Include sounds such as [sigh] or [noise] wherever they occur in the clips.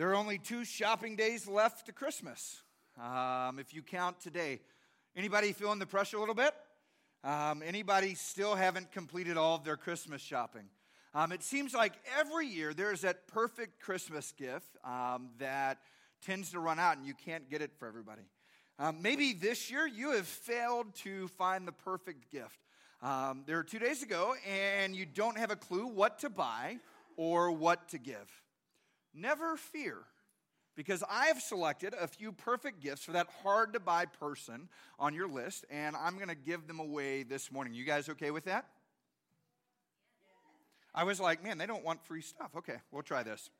There are only two shopping days left to Christmas, um, if you count today. Anybody feeling the pressure a little bit? Um, anybody still haven't completed all of their Christmas shopping? Um, it seems like every year there's that perfect Christmas gift um, that tends to run out and you can't get it for everybody. Um, maybe this year you have failed to find the perfect gift. Um, there are two days ago and you don't have a clue what to buy or what to give. Never fear, because I have selected a few perfect gifts for that hard to buy person on your list, and I'm going to give them away this morning. You guys okay with that? I was like, man, they don't want free stuff. Okay, we'll try this.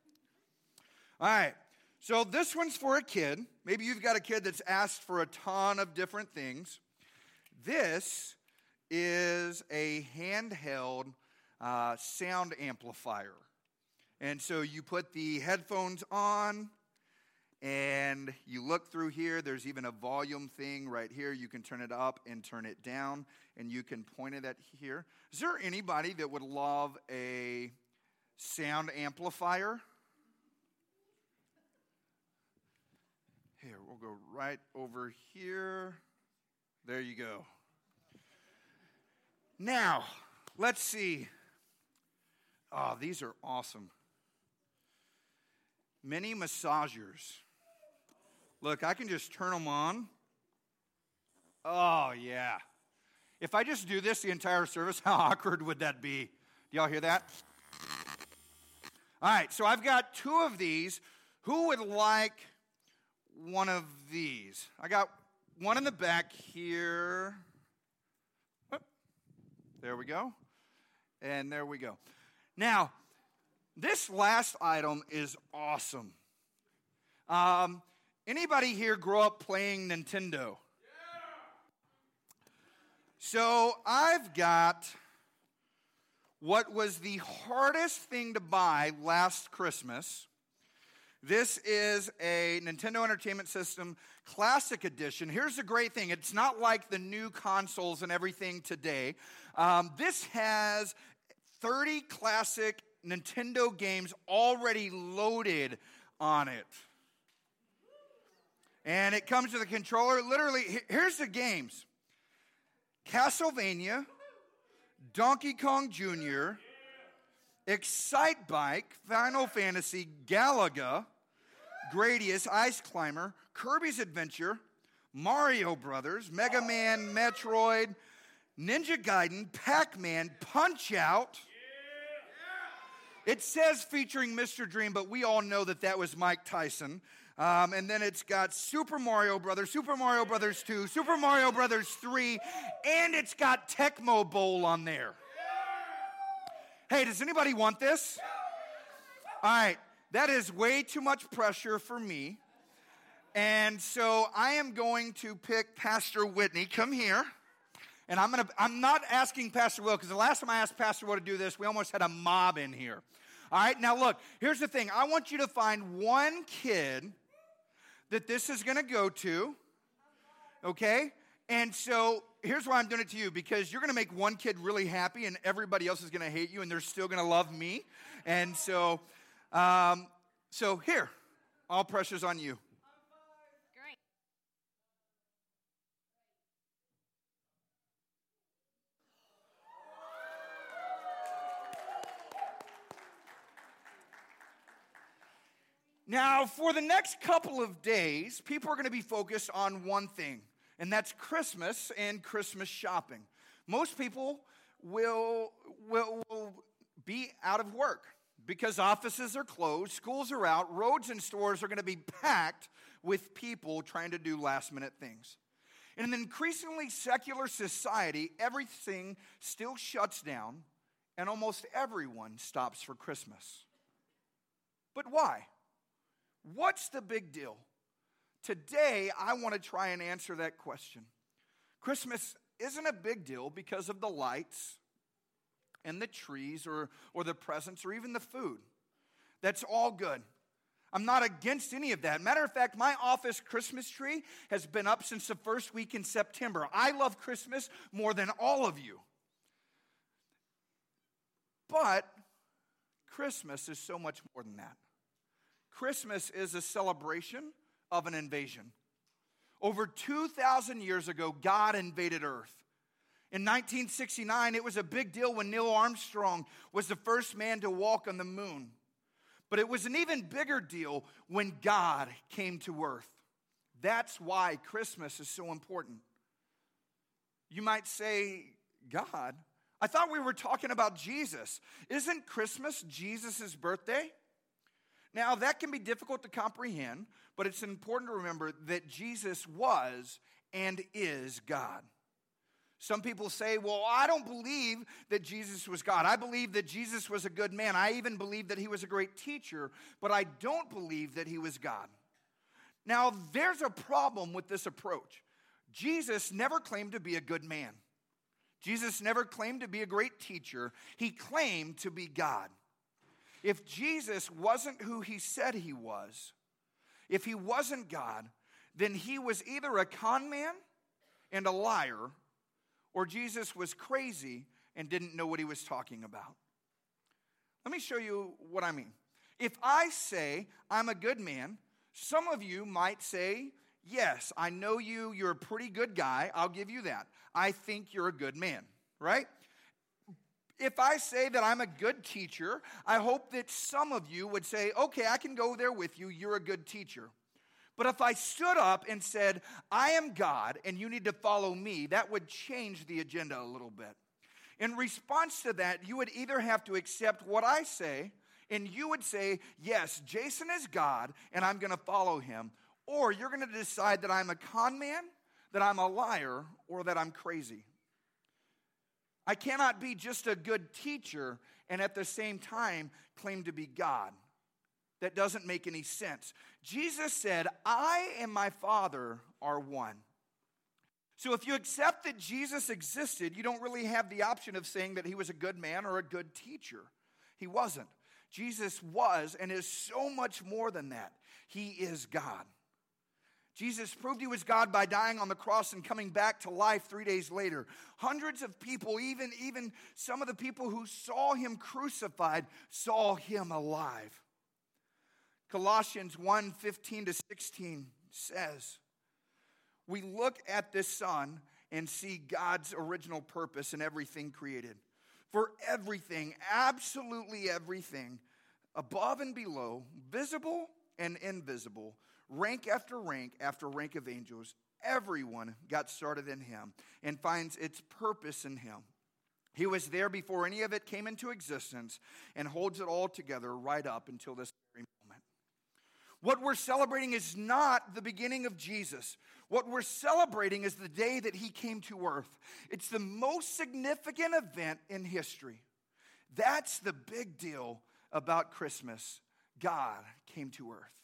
All right. So this one's for a kid. Maybe you've got a kid that's asked for a ton of different things. This is a handheld uh, sound amplifier. And so you put the headphones on and you look through here. There's even a volume thing right here. You can turn it up and turn it down, and you can point it at here. Is there anybody that would love a sound amplifier? Here, we'll go right over here. There you go. Now, let's see. Oh, these are awesome. Mini massagers. Look, I can just turn them on. Oh, yeah. If I just do this the entire service, [laughs] how awkward would that be? Do y'all hear that? All right, so I've got two of these. Who would like one of these? I got one in the back here. There we go. And there we go. Now, this last item is awesome. Um, Anybody here grow up playing Nintendo? So I've got what was the hardest thing to buy last Christmas. This is a Nintendo Entertainment System Classic Edition. Here's the great thing it's not like the new consoles and everything today. Um, this has 30 classic Nintendo games already loaded on it and it comes with a controller. Literally, here's the games Castlevania, Donkey Kong Jr., Excitebike, Final Fantasy, Galaga, Gradius, Ice Climber, Kirby's Adventure, Mario Brothers, Mega Man, Metroid, Ninja Gaiden, Pac Man, Punch Out. It says featuring Mr. Dream, but we all know that that was Mike Tyson. Um, and then it's got Super Mario Brothers, Super Mario Brothers 2, Super Mario Brothers 3, and it's got Tecmo Bowl on there. Hey, does anybody want this? All right, that is way too much pressure for me. And so I am going to pick Pastor Whitney. Come here. And I'm gonna I'm not asking Pastor Will, because the last time I asked Pastor Will to do this, we almost had a mob in here. All right, now look, here's the thing. I want you to find one kid that this is to go to. Okay? And so here's why I'm doing it to you because you're going to make one kid really happy and everybody else is going to hate you and they're still going to love me. And so, um, so here, all pressure's on you. Now, for the next couple of days, people are going to be focused on one thing, and that's Christmas and Christmas shopping. Most people will, will, will be out of work because offices are closed, schools are out, roads and stores are going to be packed with people trying to do last minute things. In an increasingly secular society, everything still shuts down and almost everyone stops for Christmas. But why? What's the big deal? Today, I want to try and answer that question. Christmas isn't a big deal because of the lights and the trees or, or the presents or even the food. That's all good. I'm not against any of that. Matter of fact, my office Christmas tree has been up since the first week in September. I love Christmas more than all of you. But Christmas is so much more than that. Christmas is a celebration of an invasion. Over 2,000 years ago, God invaded Earth. In 1969, it was a big deal when Neil Armstrong was the first man to walk on the moon. But it was an even bigger deal when God came to earth. That's why Christmas is so important. You might say, God, I thought we were talking about Jesus. Isn't Christmas Jesus' birthday? Now, that can be difficult to comprehend, but it's important to remember that Jesus was and is God. Some people say, well, I don't believe that Jesus was God. I believe that Jesus was a good man. I even believe that he was a great teacher, but I don't believe that he was God. Now, there's a problem with this approach. Jesus never claimed to be a good man. Jesus never claimed to be a great teacher. He claimed to be God. If Jesus wasn't who he said he was, if he wasn't God, then he was either a con man and a liar, or Jesus was crazy and didn't know what he was talking about. Let me show you what I mean. If I say I'm a good man, some of you might say, Yes, I know you, you're a pretty good guy. I'll give you that. I think you're a good man, right? If I say that I'm a good teacher, I hope that some of you would say, okay, I can go there with you. You're a good teacher. But if I stood up and said, I am God and you need to follow me, that would change the agenda a little bit. In response to that, you would either have to accept what I say and you would say, Yes, Jason is God and I'm going to follow him. Or you're going to decide that I'm a con man, that I'm a liar, or that I'm crazy. I cannot be just a good teacher and at the same time claim to be God. That doesn't make any sense. Jesus said, I and my Father are one. So if you accept that Jesus existed, you don't really have the option of saying that he was a good man or a good teacher. He wasn't. Jesus was and is so much more than that. He is God. Jesus proved he was God by dying on the cross and coming back to life three days later. Hundreds of people, even, even some of the people who saw him crucified, saw him alive. Colossians 1 15 to 16 says, We look at this Son and see God's original purpose in everything created. For everything, absolutely everything, above and below, visible and invisible, rank after rank after rank of angels, everyone got started in him and finds its purpose in him. He was there before any of it came into existence and holds it all together right up until this very moment. What we're celebrating is not the beginning of Jesus. What we're celebrating is the day that he came to earth. It's the most significant event in history. That's the big deal about Christmas. God came to earth.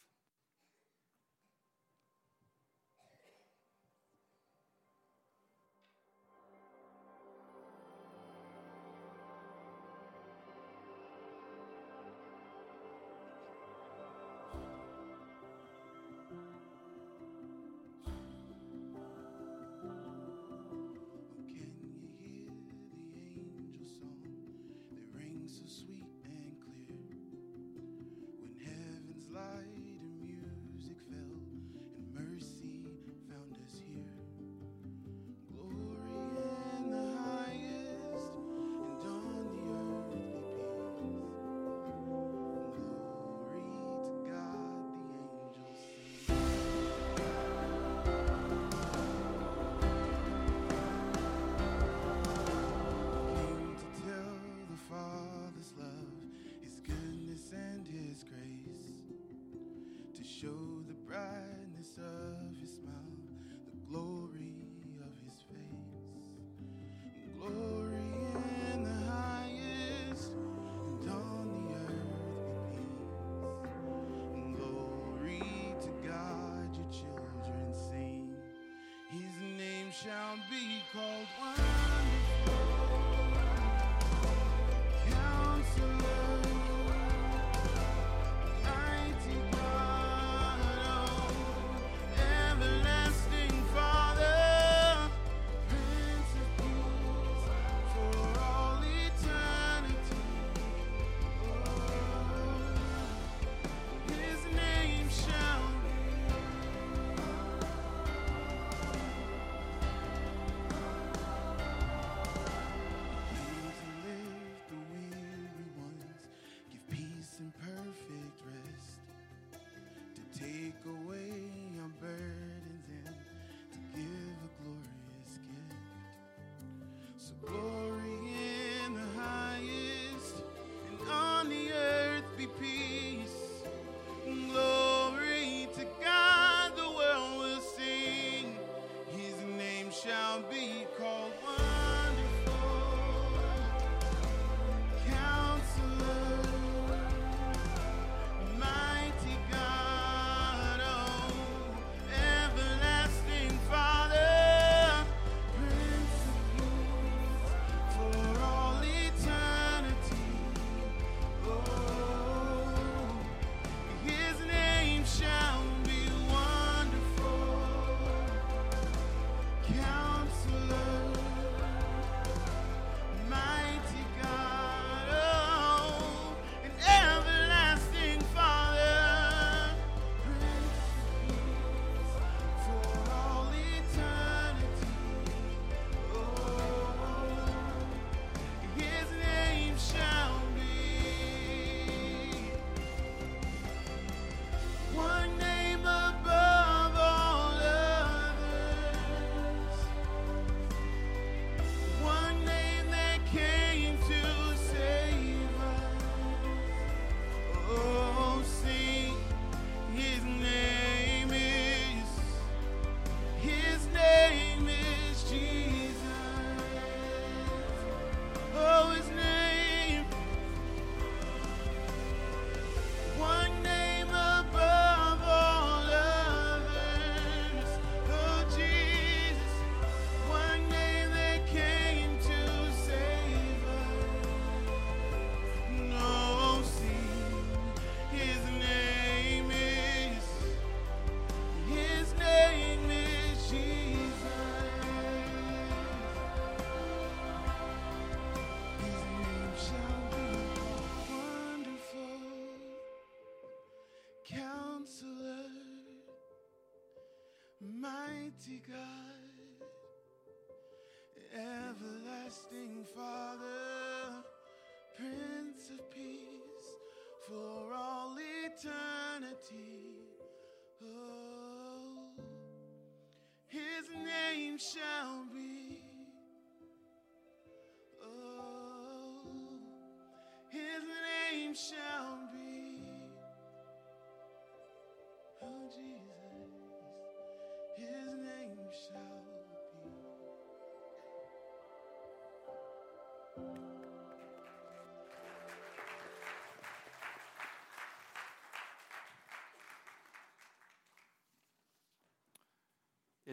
Called one.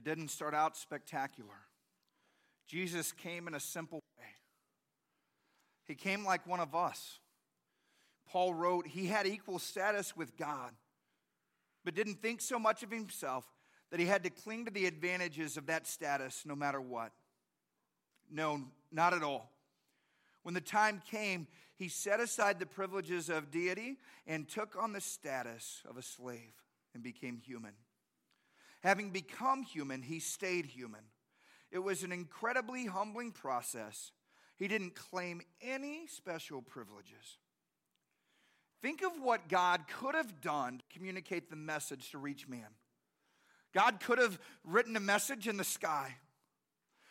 Didn't start out spectacular. Jesus came in a simple way. He came like one of us. Paul wrote, He had equal status with God, but didn't think so much of himself that he had to cling to the advantages of that status no matter what. No, not at all. When the time came, he set aside the privileges of deity and took on the status of a slave and became human. Having become human, he stayed human. It was an incredibly humbling process. He didn't claim any special privileges. Think of what God could have done to communicate the message to reach man. God could have written a message in the sky.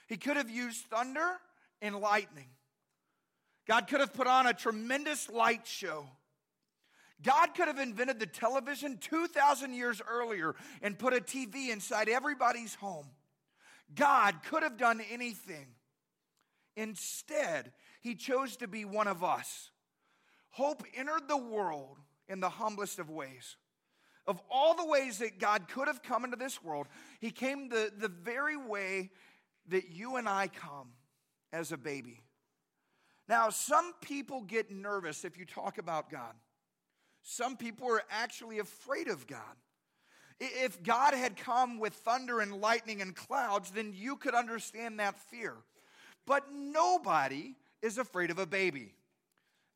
He could have used thunder and lightning. God could have put on a tremendous light show. God could have invented the television 2,000 years earlier and put a TV inside everybody's home. God could have done anything. Instead, he chose to be one of us. Hope entered the world in the humblest of ways. Of all the ways that God could have come into this world, he came the, the very way that you and I come as a baby. Now, some people get nervous if you talk about God. Some people are actually afraid of God. If God had come with thunder and lightning and clouds, then you could understand that fear. But nobody is afraid of a baby.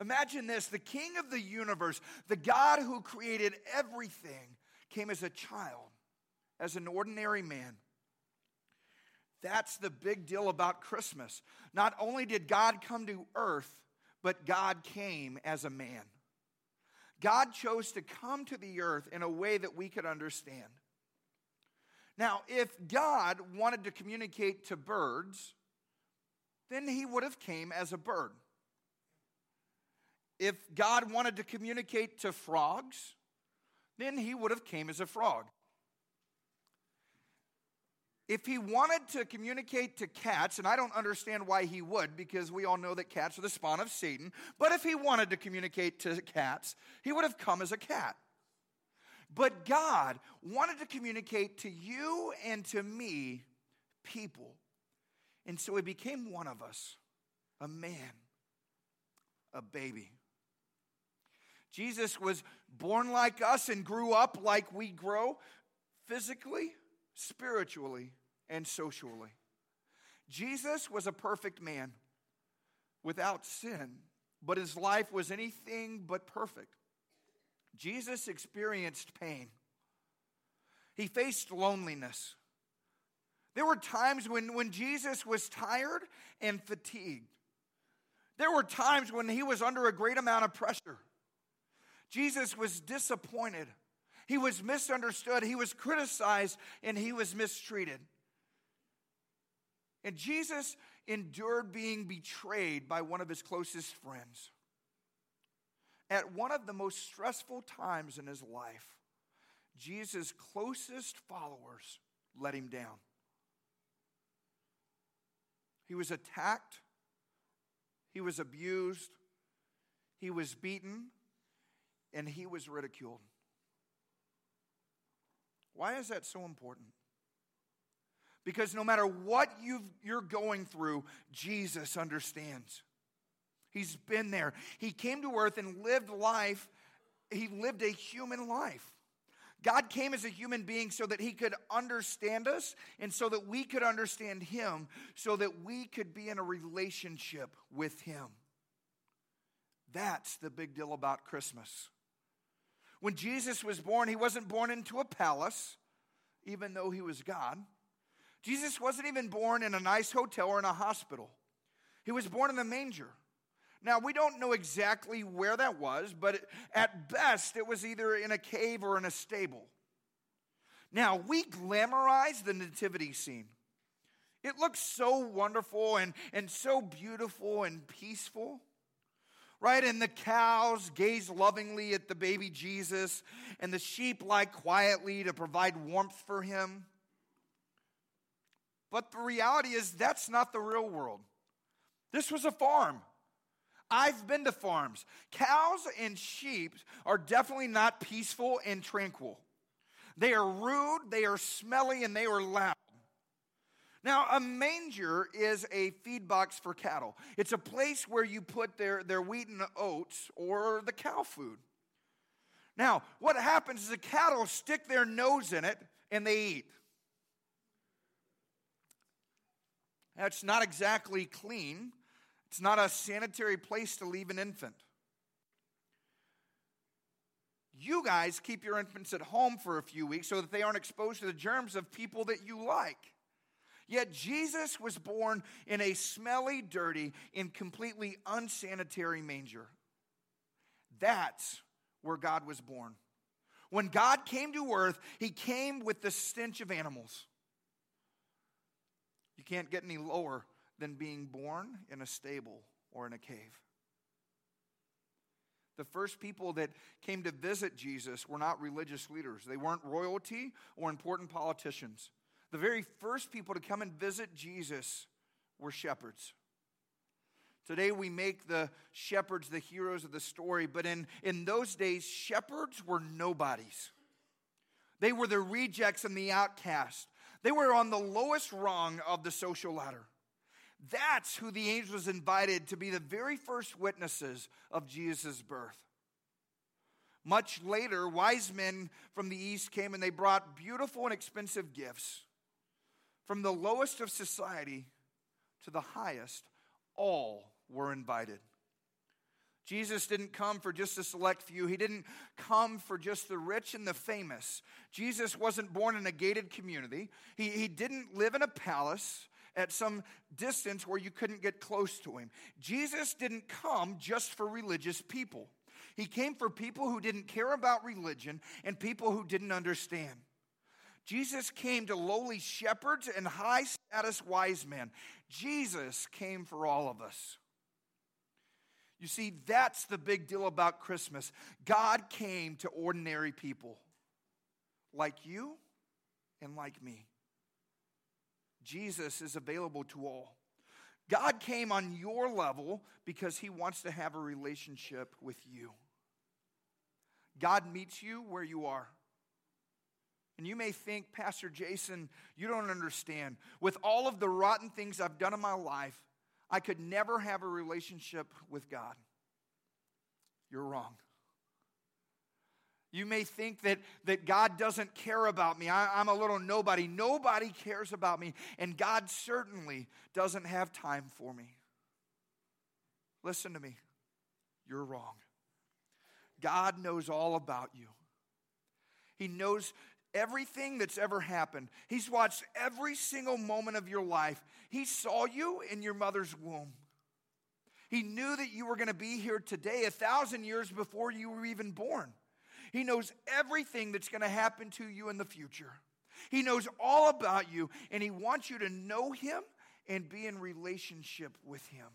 Imagine this the king of the universe, the God who created everything, came as a child, as an ordinary man. That's the big deal about Christmas. Not only did God come to earth, but God came as a man. God chose to come to the earth in a way that we could understand. Now, if God wanted to communicate to birds, then he would have came as a bird. If God wanted to communicate to frogs, then he would have came as a frog. If he wanted to communicate to cats, and I don't understand why he would, because we all know that cats are the spawn of Satan, but if he wanted to communicate to cats, he would have come as a cat. But God wanted to communicate to you and to me, people. And so he became one of us, a man, a baby. Jesus was born like us and grew up like we grow physically, spiritually, and socially. Jesus was a perfect man without sin, but his life was anything but perfect. Jesus experienced pain. He faced loneliness. There were times when, when Jesus was tired and fatigued. There were times when he was under a great amount of pressure. Jesus was disappointed. He was misunderstood. He was criticized and he was mistreated. And Jesus endured being betrayed by one of his closest friends. At one of the most stressful times in his life, Jesus' closest followers let him down. He was attacked, he was abused, he was beaten, and he was ridiculed. Why is that so important? Because no matter what you are going through, Jesus understands. He's been there. He came to earth and lived life. He lived a human life. God came as a human being so that he could understand us and so that we could understand him, so that we could be in a relationship with him. That's the big deal about Christmas. When Jesus was born, he wasn't born into a palace, even though he was God. Jesus wasn't even born in a nice hotel or in a hospital. He was born in the manger. Now, we don't know exactly where that was, but at best, it was either in a cave or in a stable. Now, we glamorize the nativity scene. It looks so wonderful and, and so beautiful and peaceful, right? And the cows gaze lovingly at the baby Jesus, and the sheep lie quietly to provide warmth for him. But the reality is, that's not the real world. This was a farm. I've been to farms. Cows and sheep are definitely not peaceful and tranquil. They are rude, they are smelly, and they are loud. Now, a manger is a feed box for cattle. It's a place where you put their, their wheat and oats or the cow food. Now, what happens is the cattle stick their nose in it and they eat. That's not exactly clean, it's not a sanitary place to leave an infant. You guys keep your infants at home for a few weeks so that they aren't exposed to the germs of people that you like. Yet Jesus was born in a smelly, dirty, and completely unsanitary manger. That's where God was born. When God came to earth, he came with the stench of animals. You can't get any lower than being born in a stable or in a cave. The first people that came to visit Jesus were not religious leaders, they weren't royalty or important politicians. The very first people to come and visit Jesus were shepherds. Today we make the shepherds the heroes of the story, but in, in those days, shepherds were nobodies. They were the rejects and the outcast. They were on the lowest rung of the social ladder. That's who the angels invited to be the very first witnesses of Jesus' birth. Much later, wise men from the east came and they brought beautiful and expensive gifts. From the lowest of society to the highest, all were invited. Jesus didn't come for just a select few. He didn't come for just the rich and the famous. Jesus wasn't born in a gated community. He, he didn't live in a palace at some distance where you couldn't get close to him. Jesus didn't come just for religious people, he came for people who didn't care about religion and people who didn't understand. Jesus came to lowly shepherds and high status wise men. Jesus came for all of us. You see, that's the big deal about Christmas. God came to ordinary people like you and like me. Jesus is available to all. God came on your level because he wants to have a relationship with you. God meets you where you are. And you may think, Pastor Jason, you don't understand. With all of the rotten things I've done in my life, I could never have a relationship with God. You're wrong. You may think that, that God doesn't care about me. I, I'm a little nobody. Nobody cares about me. And God certainly doesn't have time for me. Listen to me. You're wrong. God knows all about you. He knows everything that's ever happened. He's watched every single moment of your life. He saw you in your mother's womb. He knew that you were going to be here today a thousand years before you were even born. He knows everything that's going to happen to you in the future. He knows all about you, and He wants you to know Him and be in relationship with Him.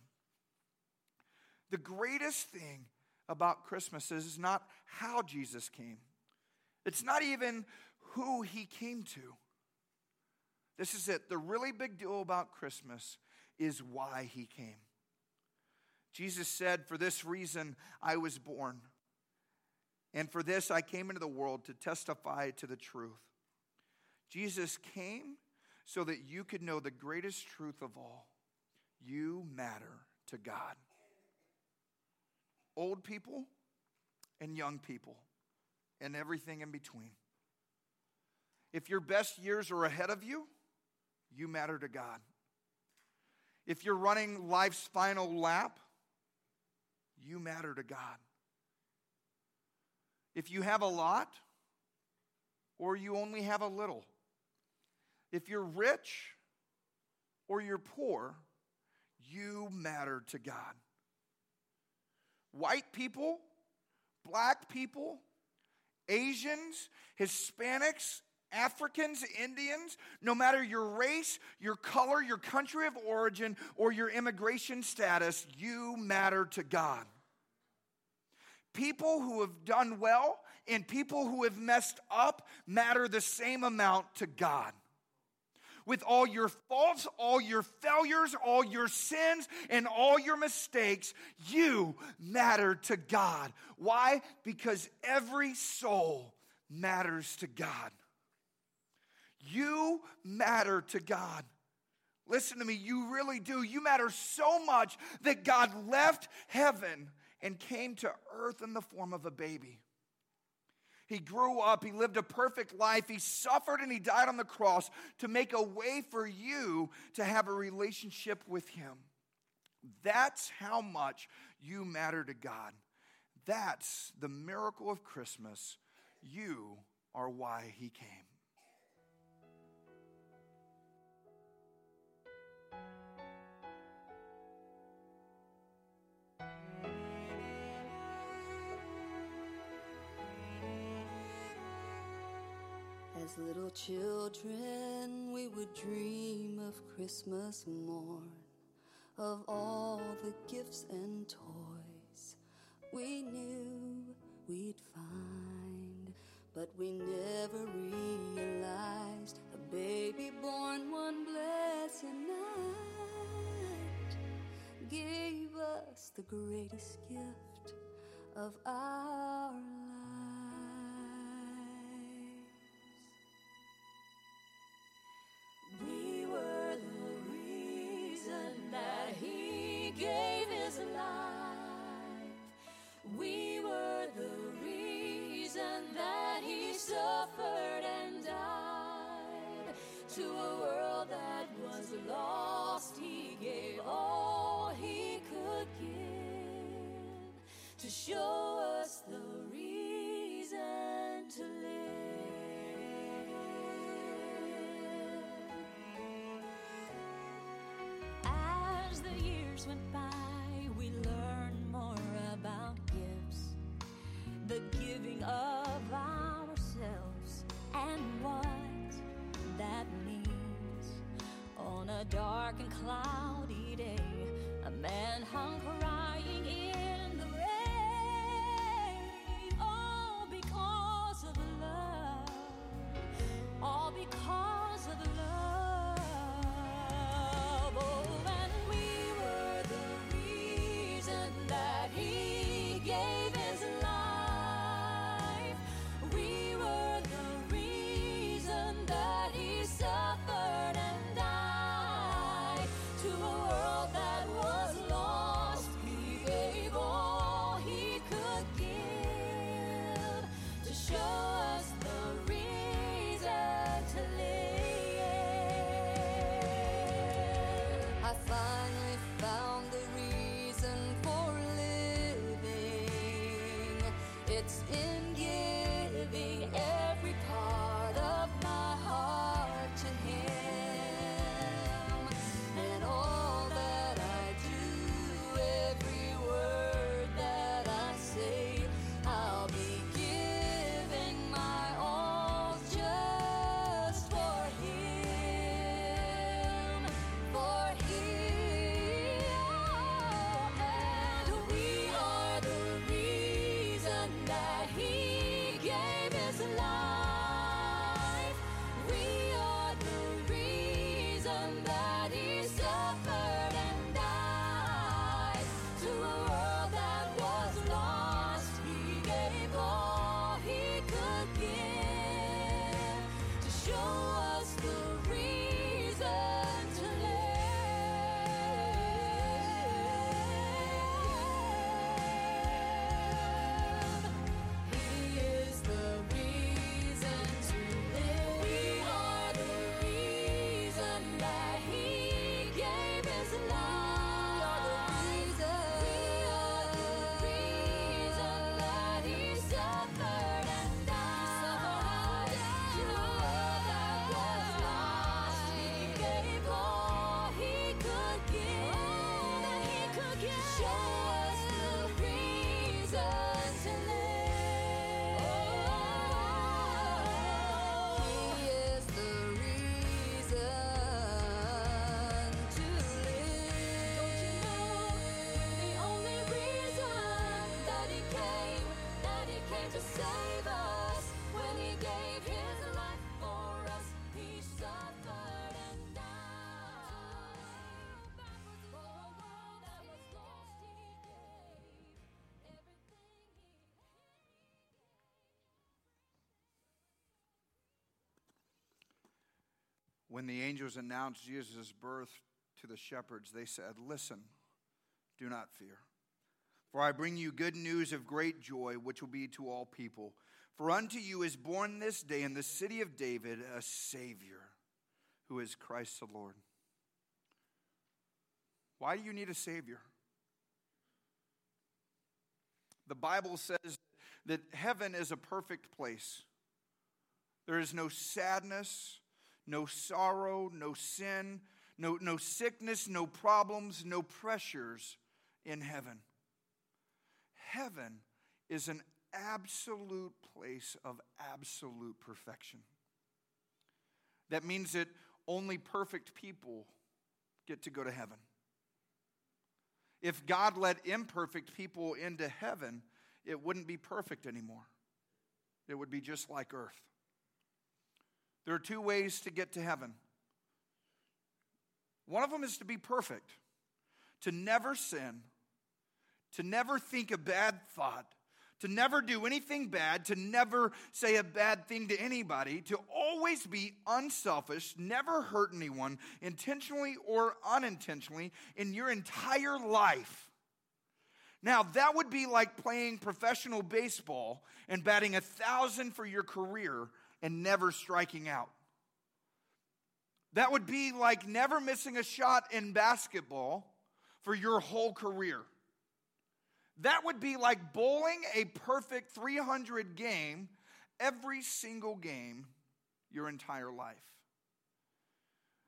The greatest thing about Christmas is not how Jesus came, it's not even who He came to. This is it. The really big deal about Christmas is why He came. Jesus said, For this reason I was born. And for this I came into the world to testify to the truth. Jesus came so that you could know the greatest truth of all you matter to God. Old people and young people, and everything in between. If your best years are ahead of you, you matter to God. If you're running life's final lap, you matter to God. If you have a lot or you only have a little, if you're rich or you're poor, you matter to God. White people, black people, Asians, Hispanics, Africans, Indians, no matter your race, your color, your country of origin, or your immigration status, you matter to God. People who have done well and people who have messed up matter the same amount to God. With all your faults, all your failures, all your sins, and all your mistakes, you matter to God. Why? Because every soul matters to God. You matter to God. Listen to me, you really do. You matter so much that God left heaven and came to earth in the form of a baby. He grew up, he lived a perfect life, he suffered and he died on the cross to make a way for you to have a relationship with him. That's how much you matter to God. That's the miracle of Christmas. You are why he came. As little children, we would dream of Christmas morn, of all the gifts and toys we knew we'd find. But we never realized a baby born one blessed night gave the greatest gift of our years went by, we learned more about gifts, the giving of ourselves, and what that means. On a dark and cloudy day, a man hung crying in When the angels announced Jesus' birth to the shepherds, they said, Listen, do not fear. For I bring you good news of great joy, which will be to all people. For unto you is born this day in the city of David a Savior, who is Christ the Lord. Why do you need a Savior? The Bible says that heaven is a perfect place. There is no sadness, no sorrow, no sin, no, no sickness, no problems, no pressures in heaven. Heaven is an absolute place of absolute perfection. That means that only perfect people get to go to heaven. If God let imperfect people into heaven, it wouldn't be perfect anymore. It would be just like earth. There are two ways to get to heaven. One of them is to be perfect, to never sin, to never think a bad thought, to never do anything bad, to never say a bad thing to anybody, to always be unselfish, never hurt anyone, intentionally or unintentionally, in your entire life. Now, that would be like playing professional baseball and batting a thousand for your career and never striking out. That would be like never missing a shot in basketball for your whole career. That would be like bowling a perfect 300 game every single game your entire life.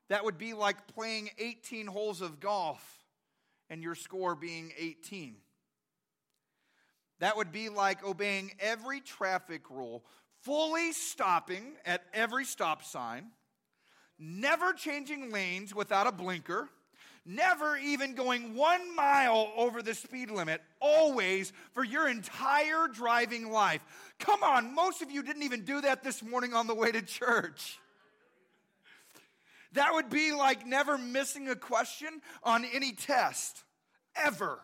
That would be like playing 18 holes of golf and your score being 18. That would be like obeying every traffic rule, fully stopping at every stop sign, never changing lanes without a blinker, never even going one mile over the speed limit, always for your entire driving life. Come on, most of you didn't even do that this morning on the way to church. That would be like never missing a question on any test, ever.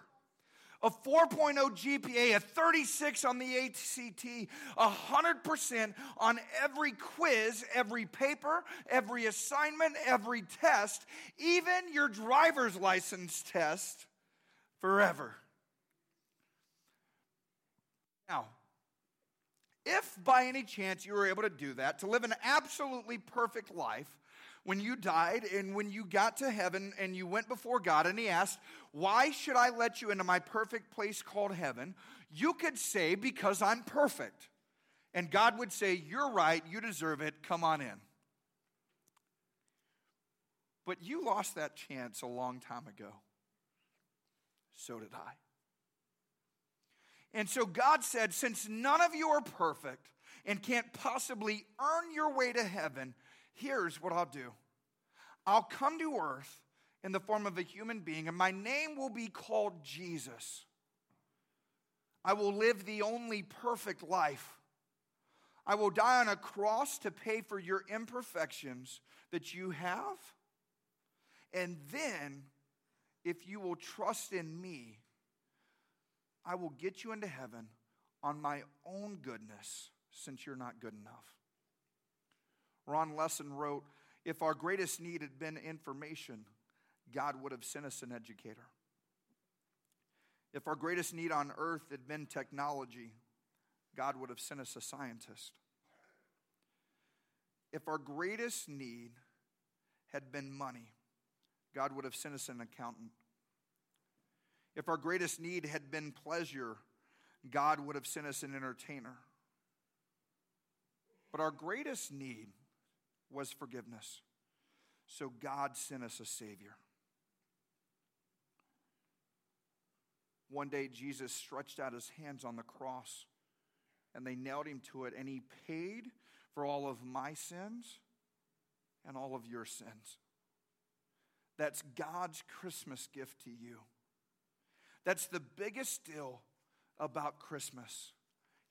A 4.0 GPA, a 36 on the ACT, 100% on every quiz, every paper, every assignment, every test, even your driver's license test, forever. Now, if by any chance you were able to do that, to live an absolutely perfect life, when you died and when you got to heaven and you went before God and He asked, Why should I let you into my perfect place called heaven? You could say, Because I'm perfect. And God would say, You're right, you deserve it, come on in. But you lost that chance a long time ago. So did I. And so God said, Since none of you are perfect and can't possibly earn your way to heaven, here's what I'll do I'll come to earth in the form of a human being, and my name will be called Jesus. I will live the only perfect life. I will die on a cross to pay for your imperfections that you have. And then, if you will trust in me, I will get you into heaven on my own goodness, since you're not good enough. Ron Lessin wrote If our greatest need had been information, God would have sent us an educator. If our greatest need on earth had been technology, God would have sent us a scientist. If our greatest need had been money, God would have sent us an accountant. If our greatest need had been pleasure, God would have sent us an entertainer. But our greatest need was forgiveness. So God sent us a Savior. One day, Jesus stretched out his hands on the cross and they nailed him to it, and he paid for all of my sins and all of your sins. That's God's Christmas gift to you. That's the biggest deal about Christmas.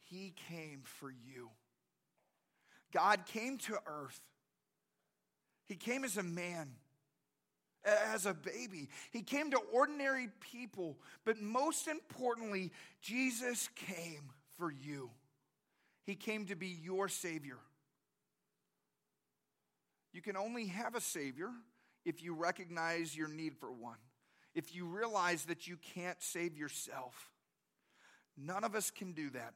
He came for you. God came to earth. He came as a man, as a baby. He came to ordinary people, but most importantly, Jesus came for you. He came to be your Savior. You can only have a Savior if you recognize your need for one, if you realize that you can't save yourself. None of us can do that.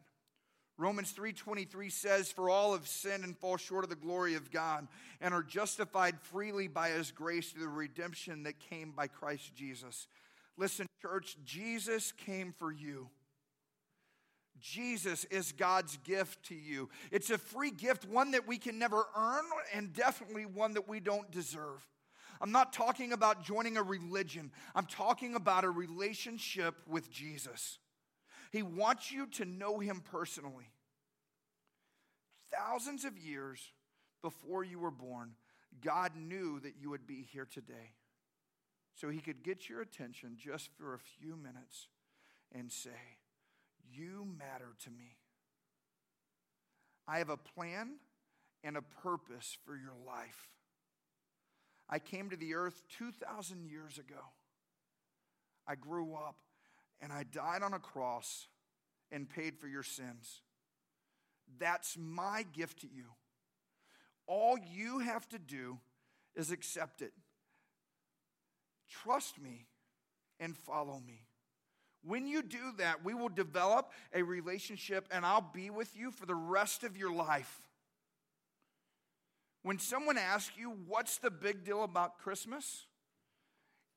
Romans 3:23 says for all have sinned and fall short of the glory of God and are justified freely by his grace through the redemption that came by Christ Jesus. Listen church, Jesus came for you. Jesus is God's gift to you. It's a free gift, one that we can never earn, and definitely one that we don't deserve. I'm not talking about joining a religion, I'm talking about a relationship with Jesus. He wants you to know Him personally. Thousands of years before you were born, God knew that you would be here today. So He could get your attention just for a few minutes and say, You matter to me. I have a plan and a purpose for your life. I came to the earth 2,000 years ago. I grew up and I died on a cross and paid for your sins. That's my gift to you. All you have to do is accept it. Trust me and follow me. When you do that, we will develop a relationship and I'll be with you for the rest of your life. When someone asks you, What's the big deal about Christmas?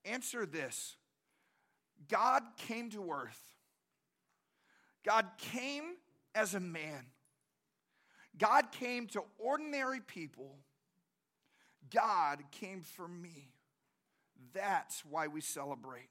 Answer this God came to earth. God came as a man. God came to ordinary people. God came for me. That's why we celebrate.